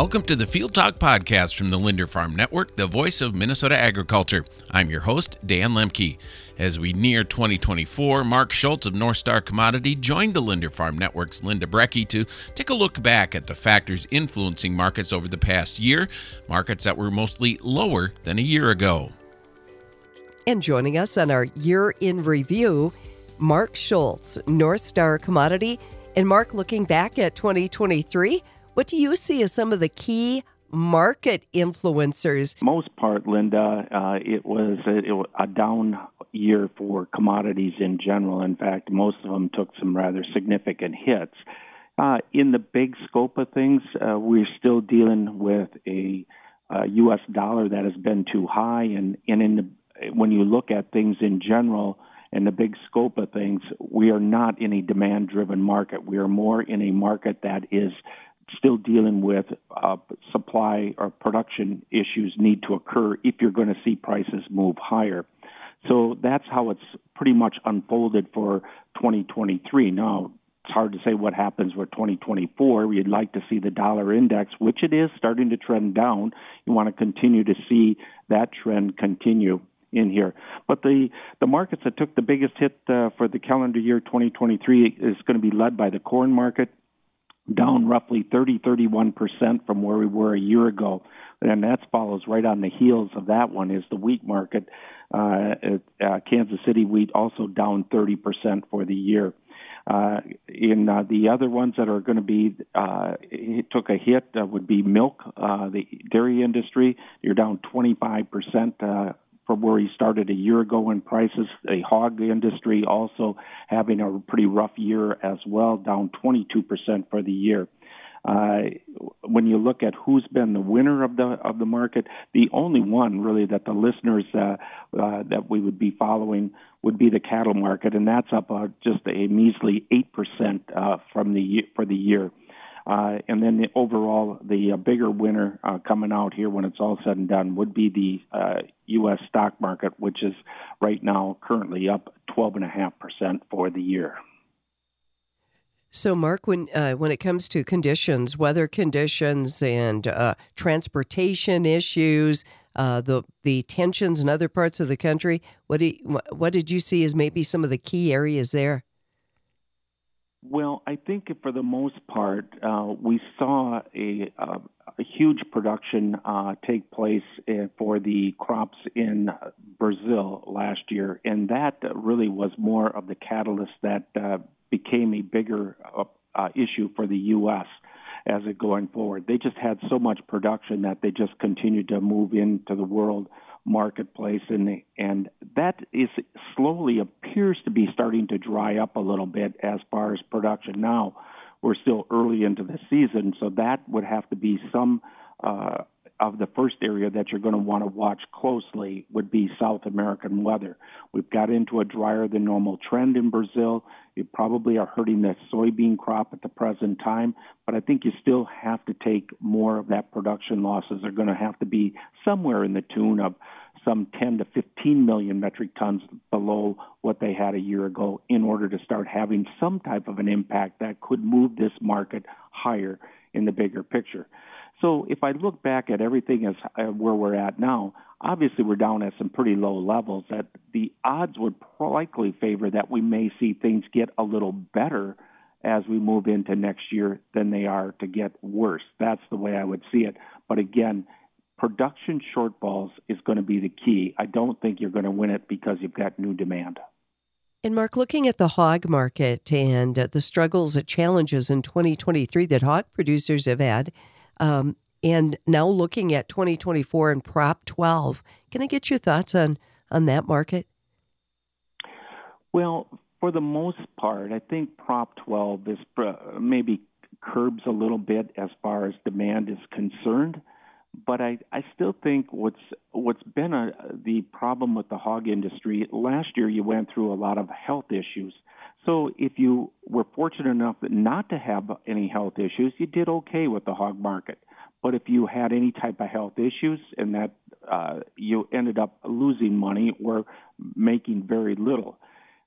Welcome to the Field Talk podcast from the Linder Farm Network, the voice of Minnesota agriculture. I'm your host, Dan Lemke. As we near 2024, Mark Schultz of Northstar Commodity joined the Linder Farm Network's Linda Brekke to take a look back at the factors influencing markets over the past year, markets that were mostly lower than a year ago. And joining us on our year in review, Mark Schultz, Northstar Commodity. And Mark, looking back at 2023, what do you see as some of the key market influencers? Most part, Linda, uh, it, was a, it was a down year for commodities in general. In fact, most of them took some rather significant hits. Uh, in the big scope of things, uh, we're still dealing with a, a U.S. dollar that has been too high, and, and in the, when you look at things in general, and the big scope of things, we are not in a demand driven market. We are more in a market that is still dealing with uh, supply or production issues need to occur if you're going to see prices move higher. So that's how it's pretty much unfolded for 2023. Now, it's hard to say what happens with 2024. We'd like to see the dollar index, which it is starting to trend down. You want to continue to see that trend continue in here. But the the markets that took the biggest hit uh, for the calendar year 2023 is going to be led by the corn market down roughly 30, 31% from where we were a year ago. And that follows right on the heels of that one is the wheat market. Uh, uh, Kansas City wheat also down 30% for the year. Uh, in uh, the other ones that are going to be uh, took a hit uh, would be milk, uh, the dairy industry. You're down 25 percent uh, from where he started a year ago in prices. The hog industry also having a pretty rough year as well, down 22% for the year. Uh, when you look at who's been the winner of the of the market, the only one really that the listeners uh, uh, that we would be following would be the cattle market, and that's up uh, just a measly eight percent uh, from the for the year. Uh, and then the overall, the uh, bigger winner uh, coming out here when it's all said and done would be the uh, U.S. stock market, which is right now currently up 12.5% for the year. So, Mark, when uh, when it comes to conditions, weather conditions, and uh, transportation issues, uh, the the tensions in other parts of the country, what do you, what did you see as maybe some of the key areas there? Well, I think for the most part, uh, we saw a, a, a huge production uh, take place uh, for the crops in Brazil last year, and that really was more of the catalyst that uh, became a bigger uh, uh, issue for the U.S. as it going forward. They just had so much production that they just continued to move into the world marketplace and and that is slowly appears to be starting to dry up a little bit as far as production now we're still early into the season so that would have to be some uh, of the first area that you're going to want to watch closely would be South American weather. We've got into a drier than normal trend in Brazil. You probably are hurting the soybean crop at the present time, but I think you still have to take more of that production losses They're going to have to be somewhere in the tune of some 10 to 15 million metric tons below what they had a year ago in order to start having some type of an impact that could move this market higher in the bigger picture. So if I look back at everything as uh, where we're at now, obviously we're down at some pretty low levels. That the odds would likely favor that we may see things get a little better as we move into next year than they are to get worse. That's the way I would see it. But again, production shortfalls is going to be the key. I don't think you're going to win it because you've got new demand. And Mark, looking at the hog market and uh, the struggles and challenges in 2023 that hog producers have had, um, and now looking at 2024 and Prop 12, can I get your thoughts on on that market? Well, for the most part, I think Prop 12 is maybe curbs a little bit as far as demand is concerned but I, I still think what's what's been a, the problem with the hog industry last year you went through a lot of health issues. So if you were fortunate enough not to have any health issues, you did okay with the hog market. But if you had any type of health issues and that uh, you ended up losing money or making very little.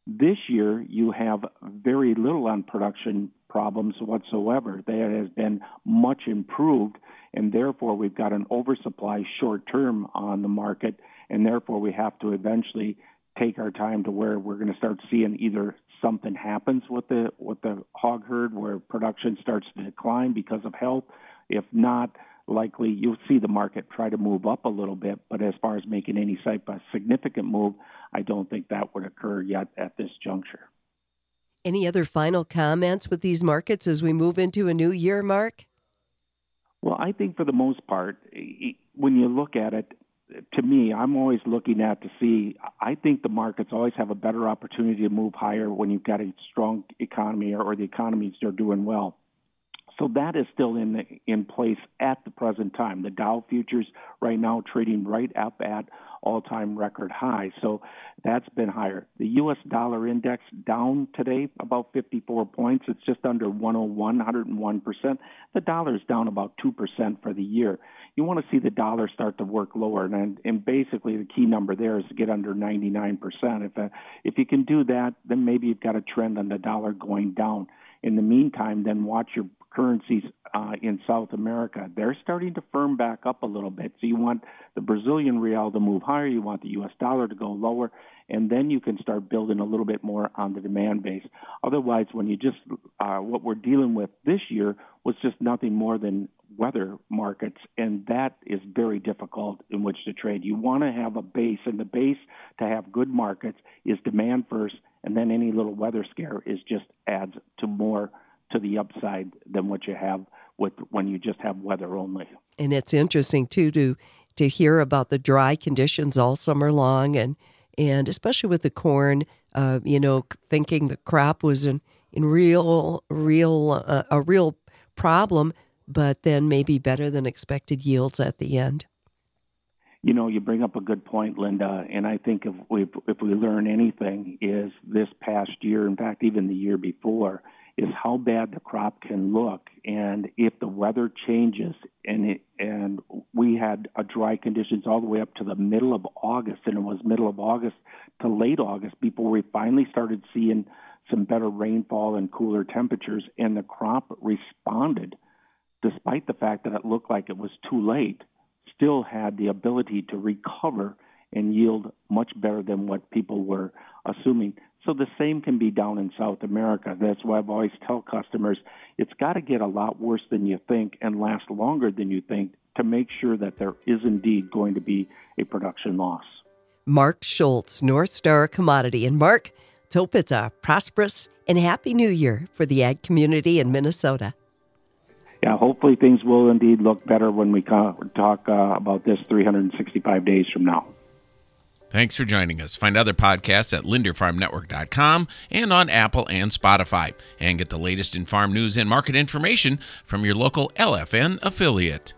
This year, you have very little on production problems whatsoever. That has been much improved, and therefore we've got an oversupply short term on the market, and therefore we have to eventually take our time to where we're going to start seeing either something happens with the with the hog herd where production starts to decline because of health. If not, likely you'll see the market try to move up a little bit. But as far as making any type of significant move, I don't think that would occur yet at this juncture. Any other final comments with these markets as we move into a new year, Mark? Well, I think for the most part, when you look at it, to me, I'm always looking at to see. I think the markets always have a better opportunity to move higher when you've got a strong economy or, or the economies are doing well. So that is still in the, in place at the present time. The Dow futures right now trading right up at all-time record high. So that's been higher. The U.S. dollar index down today about 54 points. It's just under 101, 101 percent. The dollar is down about two percent for the year. You want to see the dollar start to work lower, and and basically the key number there is to get under 99 percent. If uh, if you can do that, then maybe you've got a trend on the dollar going down. In the meantime, then watch your currencies uh, in South America, they're starting to firm back up a little bit. So you want the Brazilian real to move higher, you want the U.S. dollar to go lower, and then you can start building a little bit more on the demand base. Otherwise, when you just uh, what we're dealing with this year was just nothing more than weather markets, and that is very difficult in which to trade. You want to have a base, and the base to have good markets is demand first, and then any little weather scare is just adds to more to the upside than what you have with when you just have weather only. And it's interesting too to to hear about the dry conditions all summer long, and and especially with the corn, uh, you know, thinking the crop was in in real real uh, a real problem, but then maybe better than expected yields at the end. You know, you bring up a good point, Linda, and I think if we if we learn anything is this past year, in fact, even the year before, is how bad the crop can look. And if the weather changes and it, and we had a dry conditions all the way up to the middle of August and it was middle of August to late August before we finally started seeing some better rainfall and cooler temperatures and the crop responded despite the fact that it looked like it was too late still had the ability to recover and yield much better than what people were assuming so the same can be down in South America. That's why I've always tell customers it's got to get a lot worse than you think and last longer than you think to make sure that there is indeed going to be a production loss. Mark Schultz, Northstar Commodity. And Mark, let's hope it's a prosperous and happy new year for the ag community in Minnesota. Yeah, hopefully things will indeed look better when we talk uh, about this 365 days from now. Thanks for joining us. Find other podcasts at linderfarmnetwork.com and on Apple and Spotify. And get the latest in farm news and market information from your local LFN affiliate.